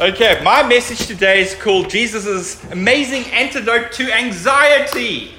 Okay, my message today is called Jesus' amazing antidote to anxiety.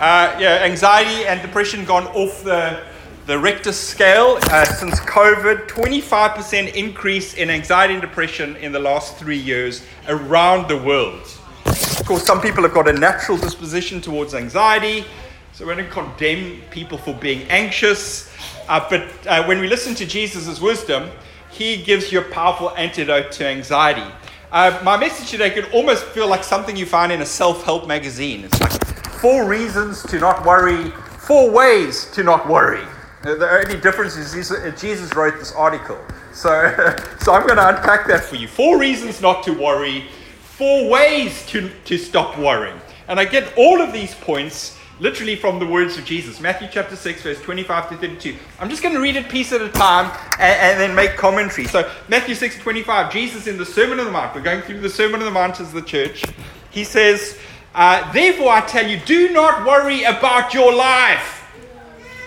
Uh, yeah, anxiety and depression gone off the, the Richter scale uh, since COVID. 25% increase in anxiety and depression in the last three years around the world. Of course, some people have got a natural disposition towards anxiety, so we don't condemn people for being anxious. Uh, but uh, when we listen to Jesus' wisdom, he gives you a powerful antidote to anxiety. Uh, my message today could almost feel like something you find in a self help magazine. It's like four reasons to not worry, four ways to not worry. Uh, the only difference is uh, Jesus wrote this article. So, so I'm going to unpack that for you. Four reasons not to worry, four ways to, to stop worrying. And I get all of these points literally from the words of Jesus. Matthew chapter 6, verse 25 to 32. I'm just going to read it piece at a time and, and, then make commentary. So, Matthew 6, 25, Jesus in the Sermon on the Mount, we're going through the Sermon on the Mount as the church. He says, uh, Therefore I tell you, do not worry about your life.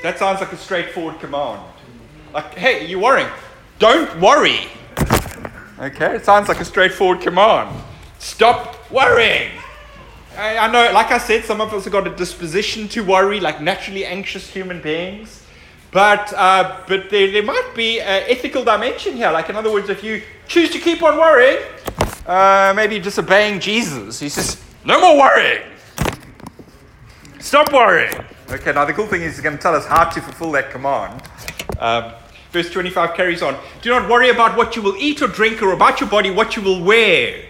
That sounds like a straightforward command. Like, hey, you're worrying. Don't worry. Okay, it sounds like a straightforward command. Stop worrying. I, I know, like I said, some of us have got a disposition to worry, like naturally anxious human beings. But, uh, but there, there might be an ethical dimension here. Like, in other words, if you choose to keep on worrying, uh, maybe disobeying Jesus, he says, no more worrying. Stop worrying. Okay, now the cool thing is he's going to tell us how to fulfill that command. Um, verse 25 carries on Do not worry about what you will eat or drink or about your body, what you will wear.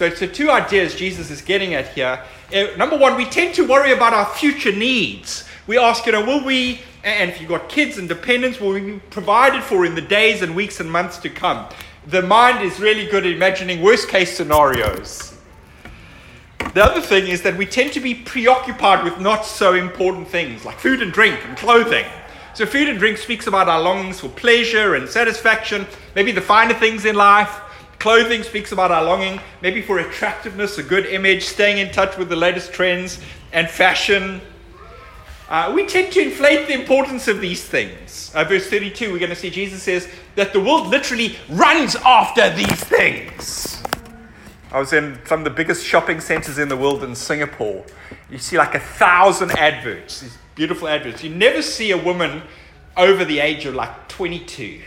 So, so two ideas Jesus is getting at here. Uh, number one, we tend to worry about our future needs. We ask, you know, will we, and if you've got kids and dependents, will we be provided for in the days and weeks and months to come? The mind is really good at imagining worst case scenarios. The other thing is that we tend to be preoccupied with not so important things like food and drink and clothing. So, food and drink speaks about our longings for pleasure and satisfaction, maybe the finer things in life. Clothing speaks about our longing, maybe for attractiveness, a good image, staying in touch with the latest trends and fashion. Uh, we tend to inflate the importance of these things. Uh, verse 32, we're going to see Jesus says that the world literally runs after these things. I was in some of the biggest shopping centers in the world in Singapore. You see like a thousand adverts, these beautiful adverts. You never see a woman over the age of like 22.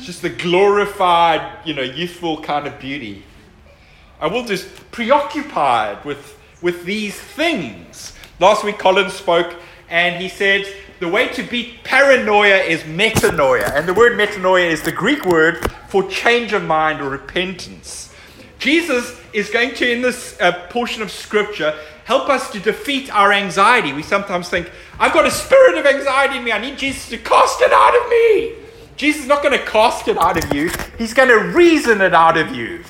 It's just the glorified, you know, youthful kind of beauty. I will just preoccupied with, with these things. Last week, Colin spoke and he said the way to beat paranoia is metanoia. And the word metanoia is the Greek word for change of mind or repentance. Jesus is going to, in this uh, portion of scripture, help us to defeat our anxiety. We sometimes think, I've got a spirit of anxiety in me. I need Jesus to cast it out of me. Jesus is not going to cast it out of you, He's going to reason it out of you.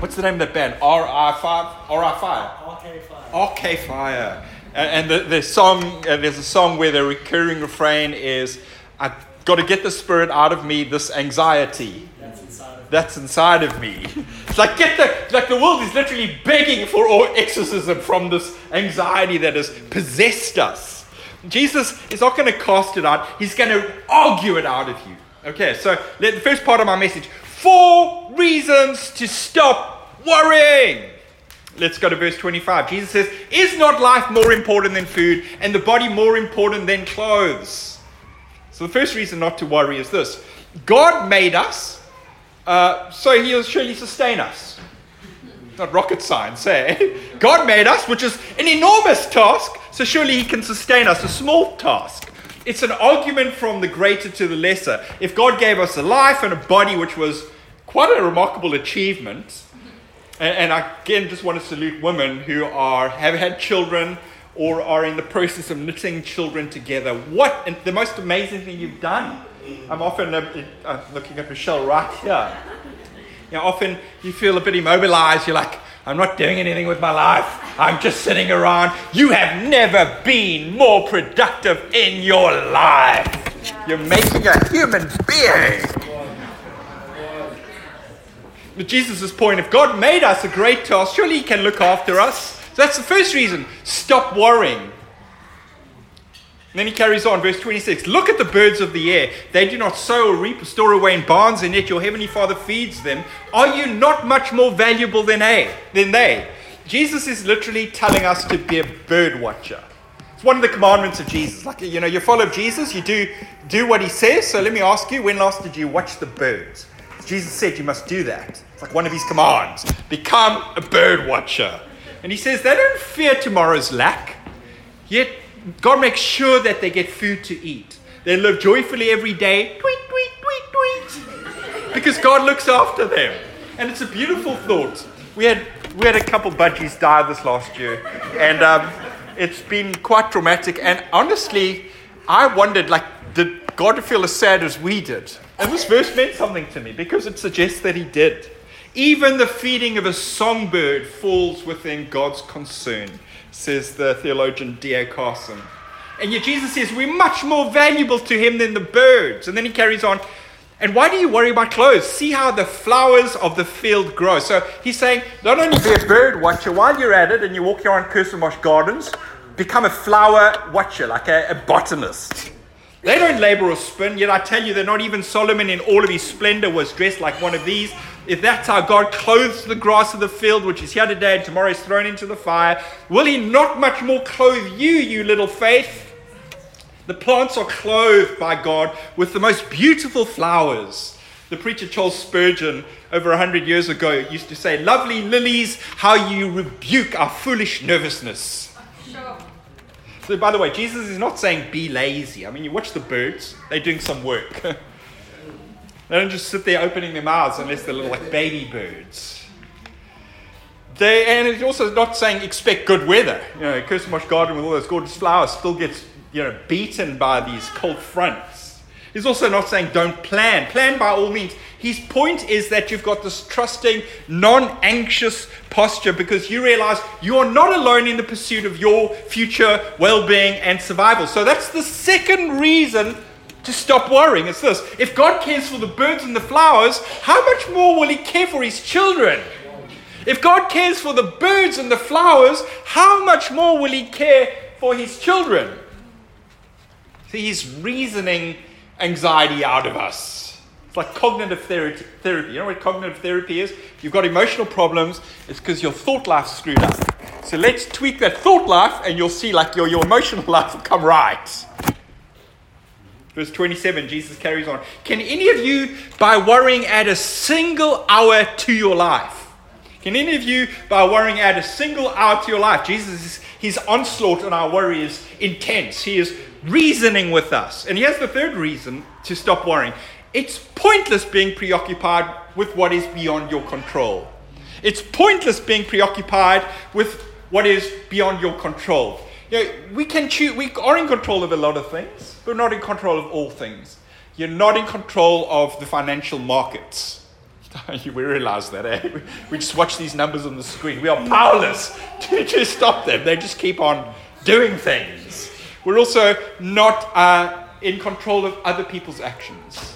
What's the name of that band? RI5? RI5? Arcade Fire. RK Fire. And the, the song, uh, there's a song where the recurring refrain is, I've got to get the spirit out of me, this anxiety. That's inside of, That's inside of me. It's like get the like the world is literally begging for all exorcism from this anxiety that has possessed us. Jesus is not going to cast it out, he's going to argue it out of you. Okay, so the first part of my message four reasons to stop worrying. Let's go to verse 25. Jesus says, Is not life more important than food, and the body more important than clothes? So, the first reason not to worry is this God made us, uh, so He'll surely sustain us. Not rocket science, eh? God made us, which is an enormous task, so surely He can sustain us, a small task. It's an argument from the greater to the lesser. If God gave us a life and a body, which was quite a remarkable achievement, and, and I again just want to salute women who are have had children or are in the process of knitting children together. What the most amazing thing you've done. I'm often uh, looking at Michelle right here. You know, often you feel a bit immobilized. You're like, I'm not doing anything with my life. I'm just sitting around. You have never been more productive in your life. You're making a human being. But Jesus' point if God made us a great task, surely He can look after us. So that's the first reason. Stop worrying. then he carries on, verse 26 Look at the birds of the air. They do not sow or reap or store away in barns, and yet your heavenly Father feeds them. Are you not much more valuable than? Than they? Jesus is literally telling us to be a bird watcher. It's one of the commandments of Jesus. Like, you know, you follow Jesus, you do, do what he says. So let me ask you, when last did you watch the birds? Jesus said you must do that. It's like one of his commands become a bird watcher. And he says they don't fear tomorrow's lack, yet God makes sure that they get food to eat. They live joyfully every day, tweet, tweet, tweet, tweet, because God looks after them. And it's a beautiful thought. We had, we had a couple budgies die this last year, and um, it's been quite traumatic. And honestly, I wondered, like, did God feel as sad as we did? And this verse meant something to me because it suggests that He did. Even the feeding of a songbird falls within God's concern says the theologian D.A. Carson. And yet Jesus says we're much more valuable to him than the birds. And then he carries on, and why do you worry about clothes? See how the flowers of the field grow. So he's saying, not only be a bird watcher while you're at it and you walk around Kirstenbosch Gardens, become a flower watcher, like a, a botanist. They don't labor or spin, yet I tell you that not even Solomon in all of his splendor was dressed like one of these. If that's how God clothes the grass of the field, which is here today and tomorrow is thrown into the fire, will he not much more clothe you, you little faith? The plants are clothed by God with the most beautiful flowers. The preacher Charles Spurgeon, over a hundred years ago, used to say, Lovely lilies, how you rebuke our foolish nervousness. Sure. So, by the way, Jesus is not saying be lazy. I mean, you watch the birds, they're doing some work. they don't just sit there opening their mouths unless they're little like baby birds. They, and it's also not saying expect good weather. You know, Kirstenbosch Garden with all those gorgeous flowers still gets you know, beaten by these cold fronts. He's also not saying don't plan. Plan by all means. His point is that you've got this trusting, non anxious posture because you realize you are not alone in the pursuit of your future well being and survival. So that's the second reason to stop worrying. It's this if God cares for the birds and the flowers, how much more will He care for His children? If God cares for the birds and the flowers, how much more will He care for His children? He's reasoning anxiety out of us. It's like cognitive therapy. You know what cognitive therapy is? You've got emotional problems, it's because your thought life's screwed up. So let's tweak that thought life, and you'll see like your, your emotional life will come right. Verse 27, Jesus carries on. Can any of you, by worrying, add a single hour to your life? Can any of you, by worrying, add a single hour to your life? Jesus, his onslaught on our worry is intense. He is reasoning with us. And here's the third reason to stop worrying it's pointless being preoccupied with what is beyond your control. It's pointless being preoccupied with what is beyond your control. You know, we can choose, we are in control of a lot of things, but not in control of all things. You're not in control of the financial markets. we realize that, eh? We just watch these numbers on the screen. We are powerless to, to stop them. They just keep on doing things. We're also not uh, in control of other people's actions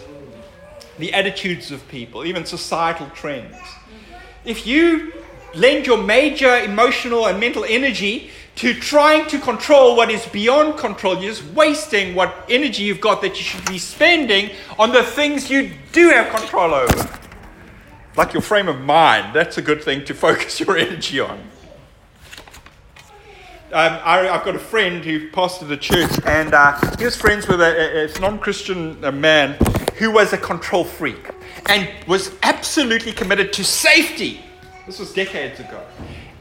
the attitudes of people, even societal trends. If you lend your major emotional and mental energy to trying to control what is beyond control, you're just wasting what energy you've got that you should be spending on the things you do have control over. Like your frame of mind, that's a good thing to focus your energy on. Um, I, have got a friend who pastored a church, and uh, he was friends with a, a, a non Christian uh, man who was a control freak and was absolutely committed to safety. This was decades ago.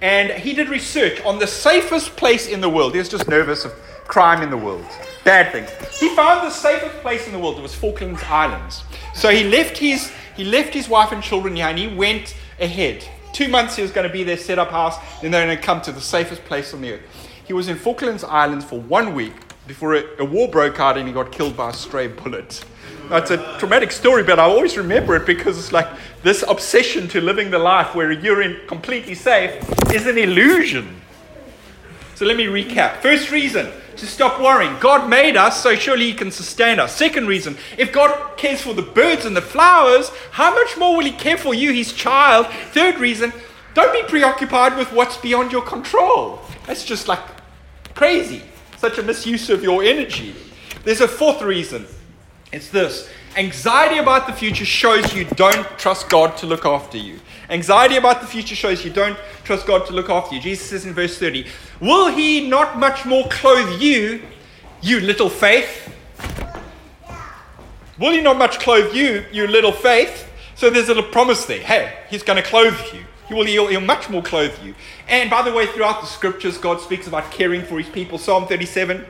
And he did research on the safest place in the world. He was just nervous of crime in the world, bad things. He found the safest place in the world. It was Falklands Islands. So he left his, he left his wife and children here and he went ahead. Two months he was going to be there, set up house, then they're going to come to the safest place on the earth. He was in Falklands Islands for one week before a, a war broke out and he got killed by a stray bullet. That's a traumatic story, but I always remember it because it's like this obsession to living the life where you're in completely safe is an illusion. So let me recap. First reason to stop worrying. God made us, so surely He can sustain us. Second reason, if God cares for the birds and the flowers, how much more will He care for you, His child? Third reason, don't be preoccupied with what's beyond your control. That's just like crazy. such a misuse of your energy. There's a fourth reason. It's this anxiety about the future shows you don't trust God to look after you. Anxiety about the future shows you don't trust God to look after you. Jesus says in verse 30, Will he not much more clothe you, you little faith? Will he not much clothe you, you little faith? So there's a little promise there. Hey, he's going to clothe you. He will he'll, he'll much more clothe you. And by the way, throughout the scriptures, God speaks about caring for his people. Psalm 37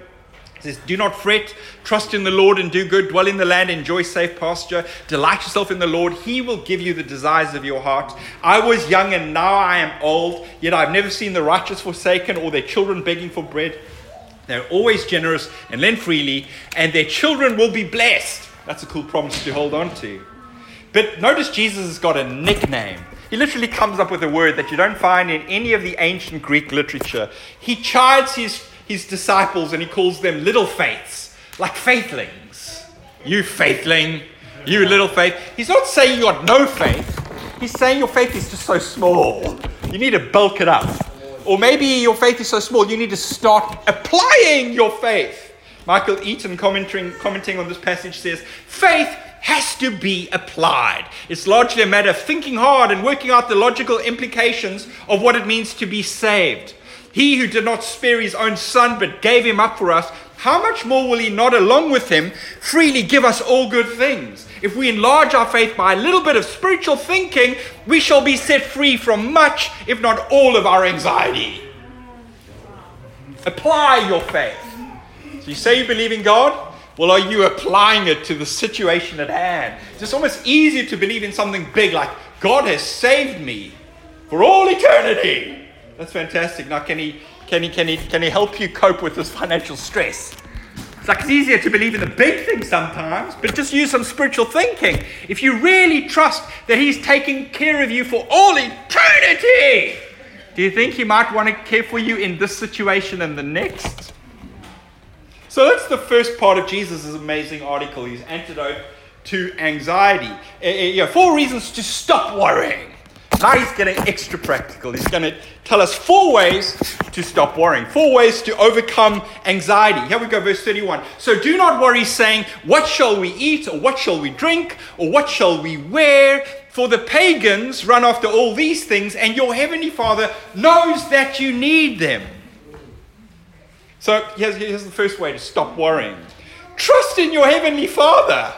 says, Do not fret, trust in the Lord and do good, dwell in the land, enjoy safe pasture, delight yourself in the Lord. He will give you the desires of your heart. I was young and now I am old, yet I've never seen the righteous forsaken or their children begging for bread. They're always generous and lend freely, and their children will be blessed. That's a cool promise to hold on to. But notice Jesus has got a nickname. He literally comes up with a word that you don't find in any of the ancient Greek literature. He chides his, his disciples and he calls them little faiths, like faithlings. You faithling, you little faith. He's not saying you got no faith, he's saying your faith is just so small. You need to bulk it up. Or maybe your faith is so small, you need to start applying your faith. Michael Eaton, commenting, commenting on this passage, says, Faith has to be applied. It's largely a matter of thinking hard and working out the logical implications of what it means to be saved. He who did not spare his own son but gave him up for us, how much more will he not, along with him, freely give us all good things? If we enlarge our faith by a little bit of spiritual thinking, we shall be set free from much, if not all, of our anxiety. Apply your faith. So you say you believe in God, well, are you applying it to the situation at hand? It's almost easier to believe in something big like God has saved me for all eternity. That's fantastic. Now, can he, can he, can he, can he help you cope with this financial stress? It's like it's easier to believe in the big things sometimes, but just use some spiritual thinking. If you really trust that He's taking care of you for all eternity, do you think He might want to care for you in this situation and the next? So that's the first part of Jesus' amazing article, his antidote to anxiety. Uh, yeah, four reasons to stop worrying. Now he's getting extra practical. He's going to tell us four ways to stop worrying, four ways to overcome anxiety. Here we go, verse 31. So do not worry, saying, What shall we eat, or what shall we drink, or what shall we wear? For the pagans run after all these things, and your heavenly Father knows that you need them. So here's, here's the first way to stop worrying trust in your Heavenly Father.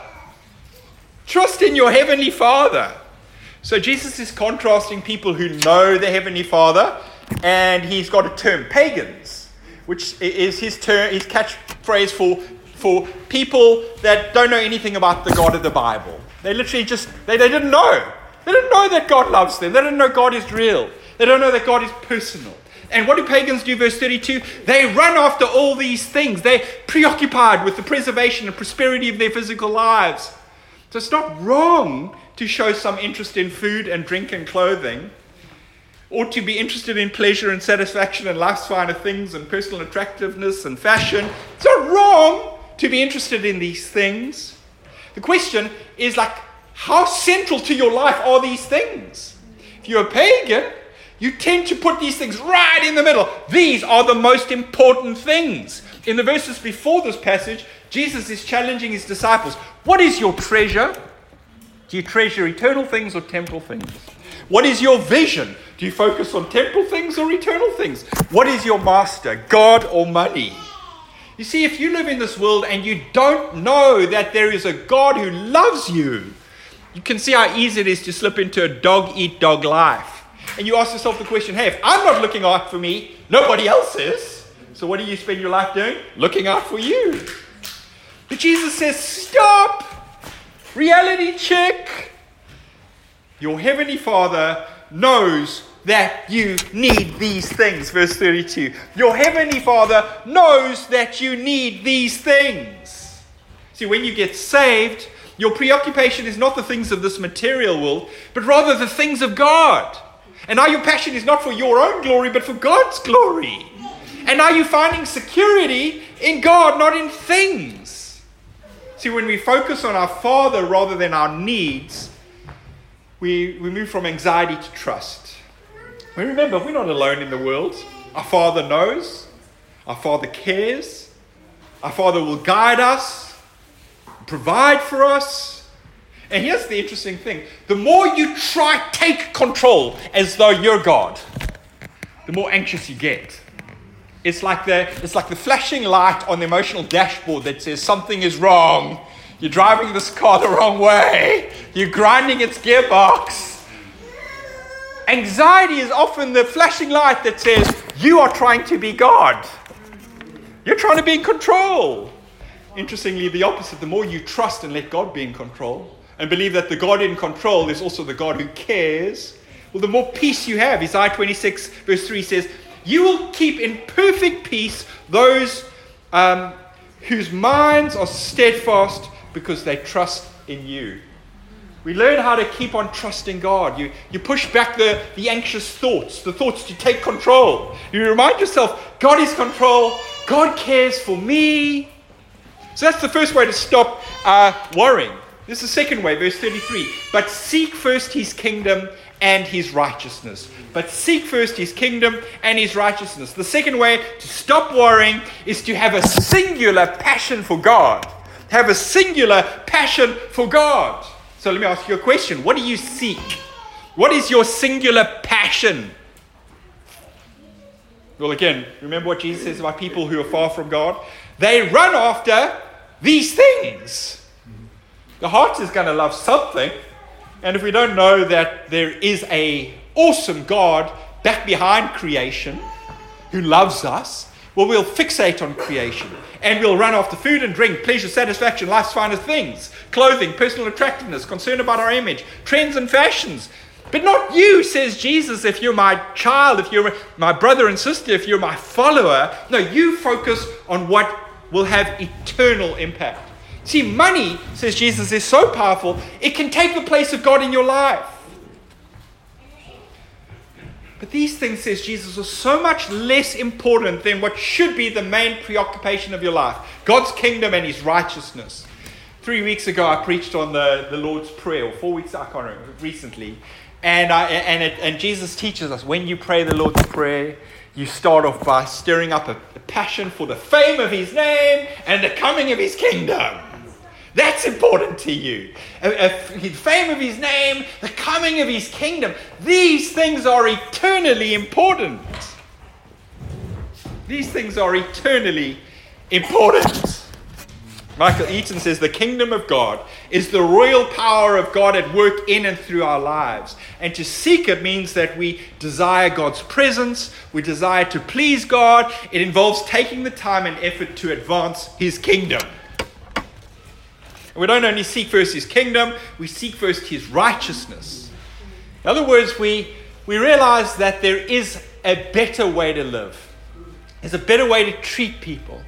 Trust in your Heavenly Father. So Jesus is contrasting people who know the Heavenly Father, and he's got a term, pagans, which is his term, his catchphrase for, for people that don't know anything about the God of the Bible. They literally just, they, they didn't know. They didn't know that God loves them. They didn't know God is real. They don't know that God is personal. And what do pagans do? Verse 32 they run after all these things. They're preoccupied with the preservation and prosperity of their physical lives. So it's not wrong to show some interest in food and drink and clothing, or to be interested in pleasure and satisfaction and life's finer things and personal attractiveness and fashion. It's not wrong to be interested in these things. The question is like, how central to your life are these things? If you're a pagan, you tend to put these things right in the middle. These are the most important things. In the verses before this passage, Jesus is challenging his disciples What is your treasure? Do you treasure eternal things or temporal things? What is your vision? Do you focus on temporal things or eternal things? What is your master, God or money? You see, if you live in this world and you don't know that there is a God who loves you, you can see how easy it is to slip into a dog eat dog life and you ask yourself the question hey, if I'm not looking out for me, nobody else is. So what do you spend your life doing? Looking out for you. But Jesus says, stop! Reality check! Your heavenly Father knows that you need these things. Verse 32. Your heavenly Father knows that you need these things. See, when you get saved, your preoccupation is not the things of this material world, but rather the things of God. And now your passion is not for your own glory, but for God's glory. And now you're finding security in God, not in things. See, when we focus on our Father rather than our needs, we, we move from anxiety to trust. We remember, we're not alone in the world. Our Father knows. Our Father cares. Our Father will guide us, provide for us. And here's the interesting thing the more you try take control as though you're God, the more anxious you get. It's like the, it's like the flashing light on the emotional dashboard that says something is wrong. You're driving this car the wrong way. You're grinding its gearbox. Anxiety is often the flashing light that says you are trying to be God. You're trying to be in control. Interestingly, the opposite. The more you trust and let God be in control and believe that the God in control is also the God who cares, well, the more peace you have. Isaiah 26, verse 3 says, You will keep in perfect peace those um, whose minds are steadfast because they trust in you. We learn how to keep on trusting God. You, you push back the, the anxious thoughts, the thoughts to take control. You remind yourself, God is control, God cares for me. So that's the first way to stop uh, worrying. This is the second way, verse 33. But seek first his kingdom and his righteousness. But seek first his kingdom and his righteousness. The second way to stop worrying is to have a singular passion for God. Have a singular passion for God. So let me ask you a question. What do you seek? What is your singular passion? Well, again, remember what Jesus says about people who are far from God? They run after these things. The heart is going to love something, and if we don't know that there is a awesome God back behind creation who loves us, well, we'll fixate on creation and we'll run after food and drink, pleasure, satisfaction, life's finest things, clothing, personal attractiveness, concern about our image, trends and fashions. But not you, says Jesus, if you're my child, if you're my brother and sister, if you're my follower. No, you focus on what will have eternal impact. See, money, says Jesus, is so powerful, it can take the place of God in your life. But these things, says Jesus, are so much less important than what should be the main preoccupation of your life God's kingdom and His righteousness. Three weeks ago, I preached on the, the Lord's Prayer, or four weeks, ago, I can't remember, recently. And, I, and, it, and Jesus teaches us when you pray the Lord's Prayer, you start off by stirring up a, a passion for the fame of His name and the coming of His kingdom. That's important to you. The fame of his name, the coming of his kingdom. These things are eternally important. These things are eternally important. Michael Eaton says the kingdom of God is the royal power of God at work in and through our lives. And to seek it means that we desire God's presence, we desire to please God. It involves taking the time and effort to advance his kingdom. And we don't only seek first his kingdom, we seek first his righteousness. In other words, we, we realize that there is a better way to live. There's a better way to treat people.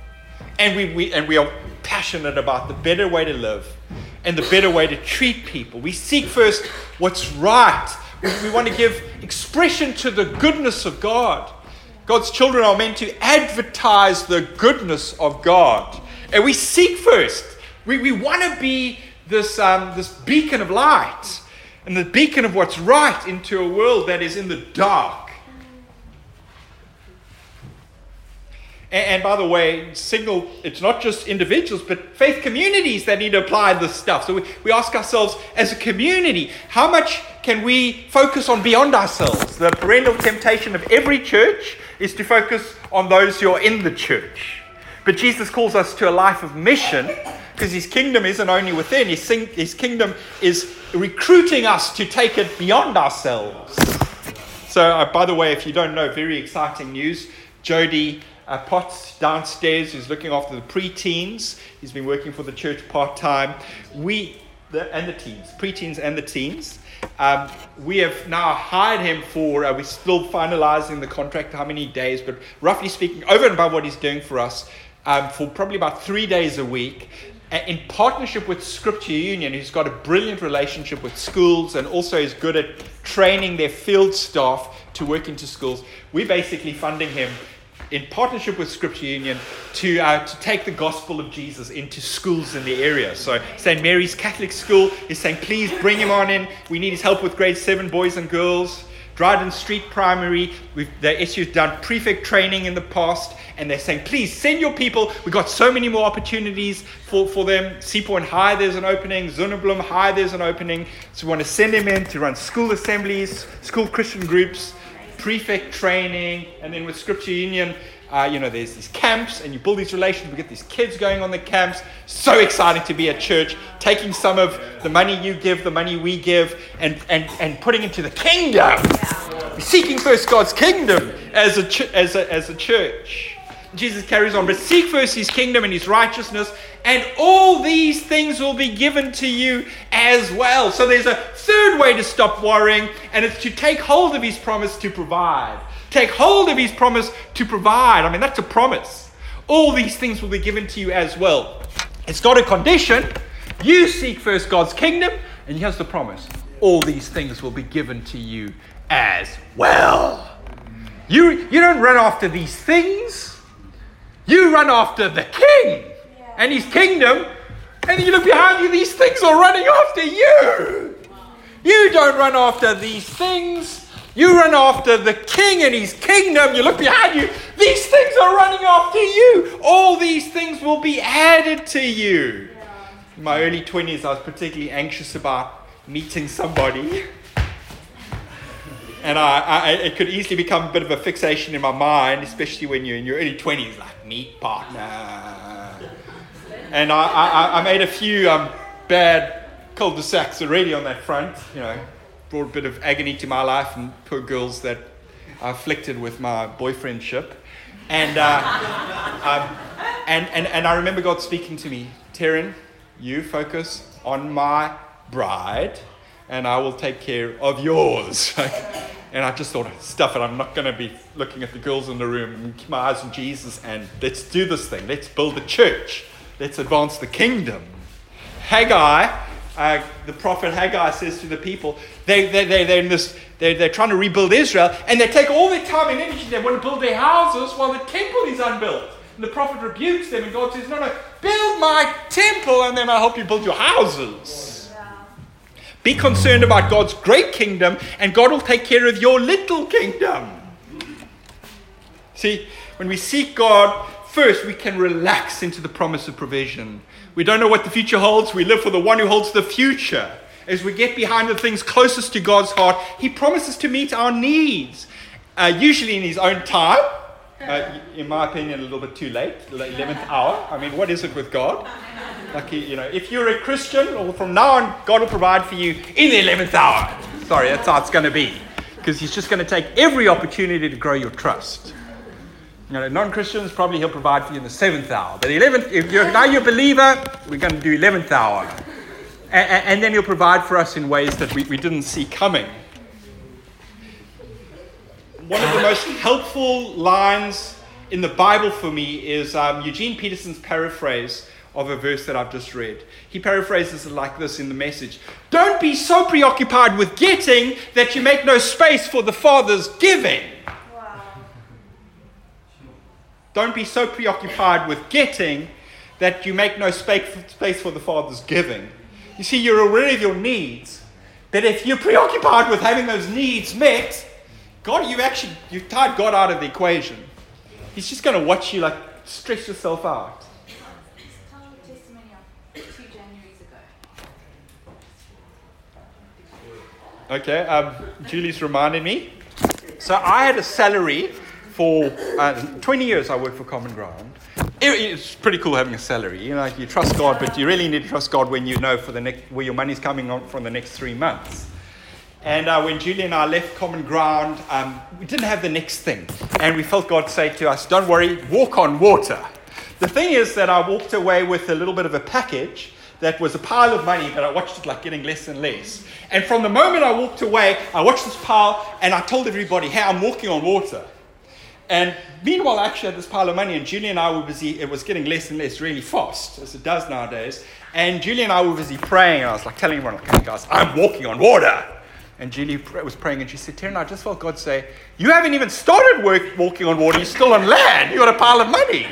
And we, we, and we are passionate about the better way to live and the better way to treat people. We seek first what's right. We, we want to give expression to the goodness of God. God's children are meant to advertise the goodness of God. And we seek first we, we want to be this, um, this beacon of light and the beacon of what's right into a world that is in the dark. And, and by the way, single, it's not just individuals, but faith communities that need to apply this stuff. So we, we ask ourselves, as a community, how much can we focus on beyond ourselves? The perennial temptation of every church is to focus on those who are in the church. But Jesus calls us to a life of mission because his kingdom isn't only within, his, his kingdom is recruiting us to take it beyond ourselves. So, uh, by the way, if you don't know, very exciting news. Jody uh, Potts downstairs, who's looking after the preteens, he's been working for the church part time. We, the, and the teens, preteens and the teens. Um, we have now hired him for, uh, we're still finalizing the contract, how many days, but roughly speaking, over and above what he's doing for us, um, for probably about three days a week in partnership with Scripture Union, who's got a brilliant relationship with schools and also is good at training their field staff to work into schools, we're basically funding him in partnership with Scripture Union to, uh, to take the gospel of Jesus into schools in the area. So, St. Mary's Catholic School is saying, please bring him on in. We need his help with grade seven boys and girls. Dryden Street Primary, we've, the SU's done prefect training in the past, and they're saying, please send your people. We've got so many more opportunities for, for them. Seapoint High, there's an opening. Zonnebloem High, there's an opening. So we want to send them in to run school assemblies, school Christian groups, prefect training, and then with Scripture Union, uh, you know, there's these camps, and you build these relations. We get these kids going on the camps. So exciting to be at church, taking some of the money you give, the money we give, and, and, and putting into the kingdom. Seeking first God's kingdom as a, ch- as, a, as a church. Jesus carries on, but seek first his kingdom and his righteousness, and all these things will be given to you as well. So there's a third way to stop worrying, and it's to take hold of his promise to provide. Take hold of his promise to provide. I mean, that's a promise. All these things will be given to you as well. It's got a condition. You seek first God's kingdom, and here's the promise all these things will be given to you as well. You, you don't run after these things, you run after the king and his kingdom, and you look behind you, these things are running after you. You don't run after these things. You run after the king and his kingdom. You look behind you. These things are running after you. All these things will be added to you. In my early 20s, I was particularly anxious about meeting somebody. And I, I, it could easily become a bit of a fixation in my mind, especially when you're in your early 20s, like, meet partner. And I, I, I made a few um, bad cul-de-sacs already on that front, you know brought a bit of agony to my life and poor girls that are afflicted with my boyfriendship. And, uh, um, and, and, and I remember God speaking to me, Taryn, you focus on my bride, and I will take care of yours. and I just thought, stuff it, I'm not going to be looking at the girls in the room and keep my eyes on Jesus, and let's do this thing. Let's build a church. Let's advance the kingdom. Haggai uh, the prophet Haggai says to the people, they, they, they, they're, in this, they're, they're trying to rebuild Israel, and they take all their time and energy, they want to build their houses while the temple is unbuilt. And the prophet rebukes them, and God says, No, no, build my temple, and then I'll help you build your houses. Be concerned about God's great kingdom, and God will take care of your little kingdom. See, when we seek God, first we can relax into the promise of provision. We don't know what the future holds. We live for the one who holds the future. As we get behind the things closest to God's heart, He promises to meet our needs, uh, usually in His own time. Uh, in my opinion, a little bit too late, the 11th hour. I mean, what is it with God? Like, you know, if you're a Christian, or from now on, God will provide for you in the 11th hour. Sorry, that's how it's going to be. Because He's just going to take every opportunity to grow your trust. You know, non-Christians, probably he'll provide for you in the seventh hour. But eleventh, if you're now you're a believer, we're going to do eleventh hour. And, and, then he'll provide for us in ways that we, we didn't see coming. One of the most helpful lines in the Bible for me is um, Eugene Peterson's paraphrase of a verse that I've just read. He paraphrases it like this in the message Don't be so preoccupied with getting that you make no space for the Father's giving. Don't be so preoccupied with getting that you make no space for the Father's giving. You see, you're aware of your needs, but if you're preoccupied with having those needs met, God, you've actually you've tied God out of the equation. He's just going to watch you like stress yourself out. Okay, um, Julie's reminding me. So I had a salary for uh, 20 years I worked for Common Ground. It, it's pretty cool having a salary. You know, you trust God, but you really need to trust God when you know for the next, where your money's coming on from the next three months. And uh, when Julie and I left Common Ground, um, we didn't have the next thing. And we felt God say to us, Don't worry, walk on water. The thing is that I walked away with a little bit of a package that was a pile of money, but I watched it like getting less and less. And from the moment I walked away, I watched this pile and I told everybody, Hey, I'm walking on water. And meanwhile, actually had this pile of money, and Julie and I were busy. It was getting less and less really fast, as it does nowadays. And Julie and I were busy praying, and I was like telling everyone, like, hey guys, I'm walking on water. And Julie was praying, and she said, Taryn, I just felt God say, You haven't even started work, walking on water, you're still on land, you got a pile of money.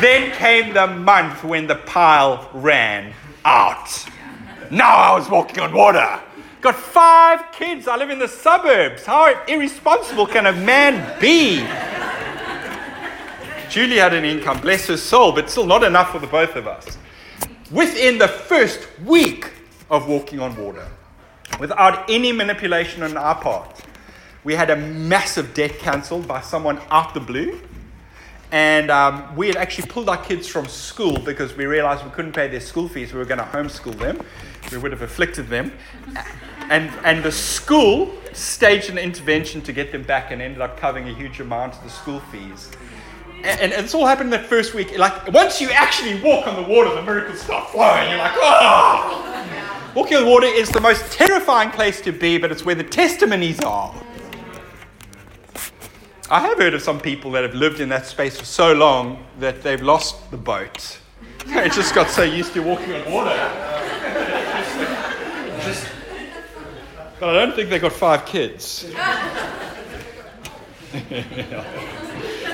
then came the month when the pile ran out. Now I was walking on water. Got five kids. I live in the suburbs. How irresponsible can a man be? Julie had an income, bless her soul, but still not enough for the both of us. Within the first week of walking on water, without any manipulation on our part, we had a massive debt cancelled by someone out the blue. And um, we had actually pulled our kids from school because we realized we couldn't pay their school fees. We were going to homeschool them. We would have afflicted them. And, and the school staged an intervention to get them back and ended up covering a huge amount of the school fees. And, and, it's all happened in that first week. Like, once you actually walk on the water, the miracles start flowing. You're like, oh! Walking on the water is the most terrifying place to be, but it's where the testimonies are. I have heard of some people that have lived in that space for so long that they've lost the boat. They just got so used to walking on water. But I don't think they got five kids.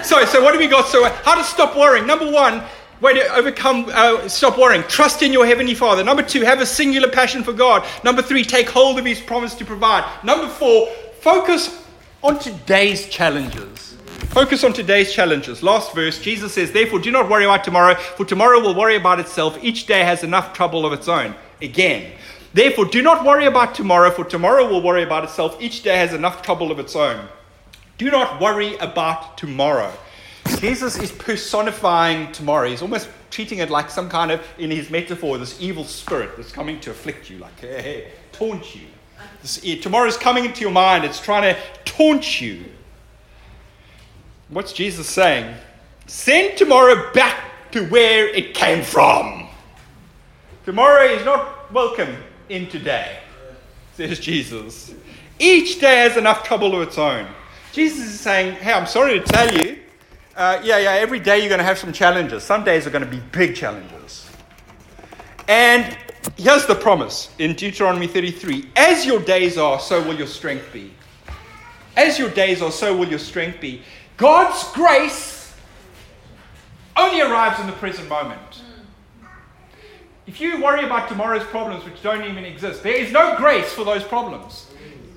so, so what do we got? So, how to stop worrying? Number one, way to overcome, uh, stop worrying. Trust in your heavenly Father. Number two, have a singular passion for God. Number three, take hold of His promise to provide. Number four, focus on today's challenges. Focus on today's challenges. Last verse, Jesus says, Therefore, do not worry about tomorrow, for tomorrow will worry about itself. Each day has enough trouble of its own. Again. Therefore, do not worry about tomorrow, for tomorrow will worry about itself. Each day has enough trouble of its own. Do not worry about tomorrow. Jesus is personifying tomorrow. He's almost treating it like some kind of, in his metaphor, this evil spirit that's coming to afflict you, like, hey, hey, taunt you. Eh, tomorrow is coming into your mind, it's trying to taunt you. What's Jesus saying? Send tomorrow back to where it came from. Tomorrow is not welcome in today, says Jesus. Each day has enough trouble of its own. Jesus is saying, Hey, I'm sorry to tell you, uh, yeah, yeah, every day you're going to have some challenges. Some days are going to be big challenges. And here's the promise in Deuteronomy 33 As your days are, so will your strength be. As your days are, so will your strength be. God's grace only arrives in the present moment. If you worry about tomorrow's problems, which don't even exist, there is no grace for those problems.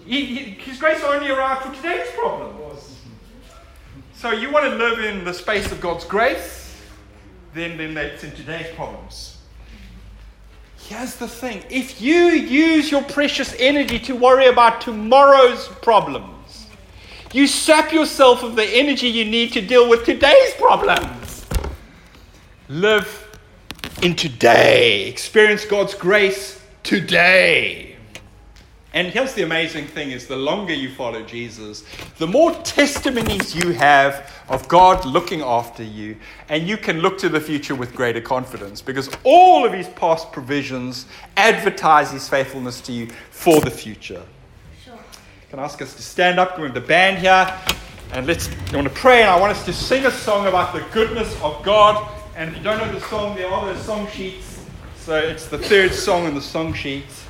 He, he, his grace only arrives for today's problems. So you want to live in the space of God's grace, then, then that's in today's problems. Here's the thing if you use your precious energy to worry about tomorrow's problems, you sap yourself of the energy you need to deal with today's problems. Live in today, experience God's grace today. And here's the amazing thing is the longer you follow Jesus, the more testimonies you have of God looking after you, and you can look to the future with greater confidence because all of his past provisions advertise his faithfulness to you for the future. Sure. I can ask us to stand up, we have the band here, and let's I want to pray, and I want us to sing a song about the goodness of God. And if you don't know the song, there are those song sheets. So it's the third song in the song sheets.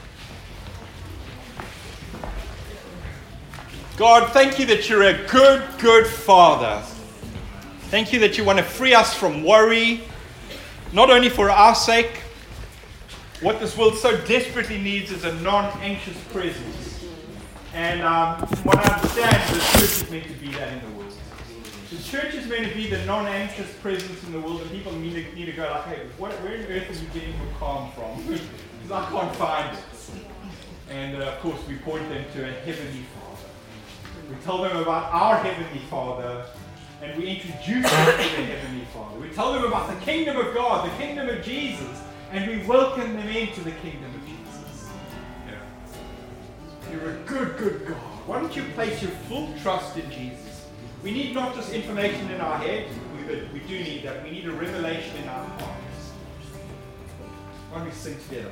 God, thank you that you're a good, good Father. Thank you that you want to free us from worry, not only for our sake. What this world so desperately needs is a non anxious presence. And um, what I understand, the church is meant to be that in the world. The church is meant to be the non anxious presence in the world, and people need to, need to go, like, hey, what, where on earth are you getting your calm from? Because I can't find it. And uh, of course, we point them to a heavenly Father. We tell them about our Heavenly Father, and we introduce them to the Heavenly Father. We tell them about the kingdom of God, the kingdom of Jesus, and we welcome them into the kingdom of Jesus. Yeah. You're a good, good God. Why don't you place your full trust in Jesus? We need not just information in our head, we, we do need that. We need a revelation in our hearts. Why don't we sing together?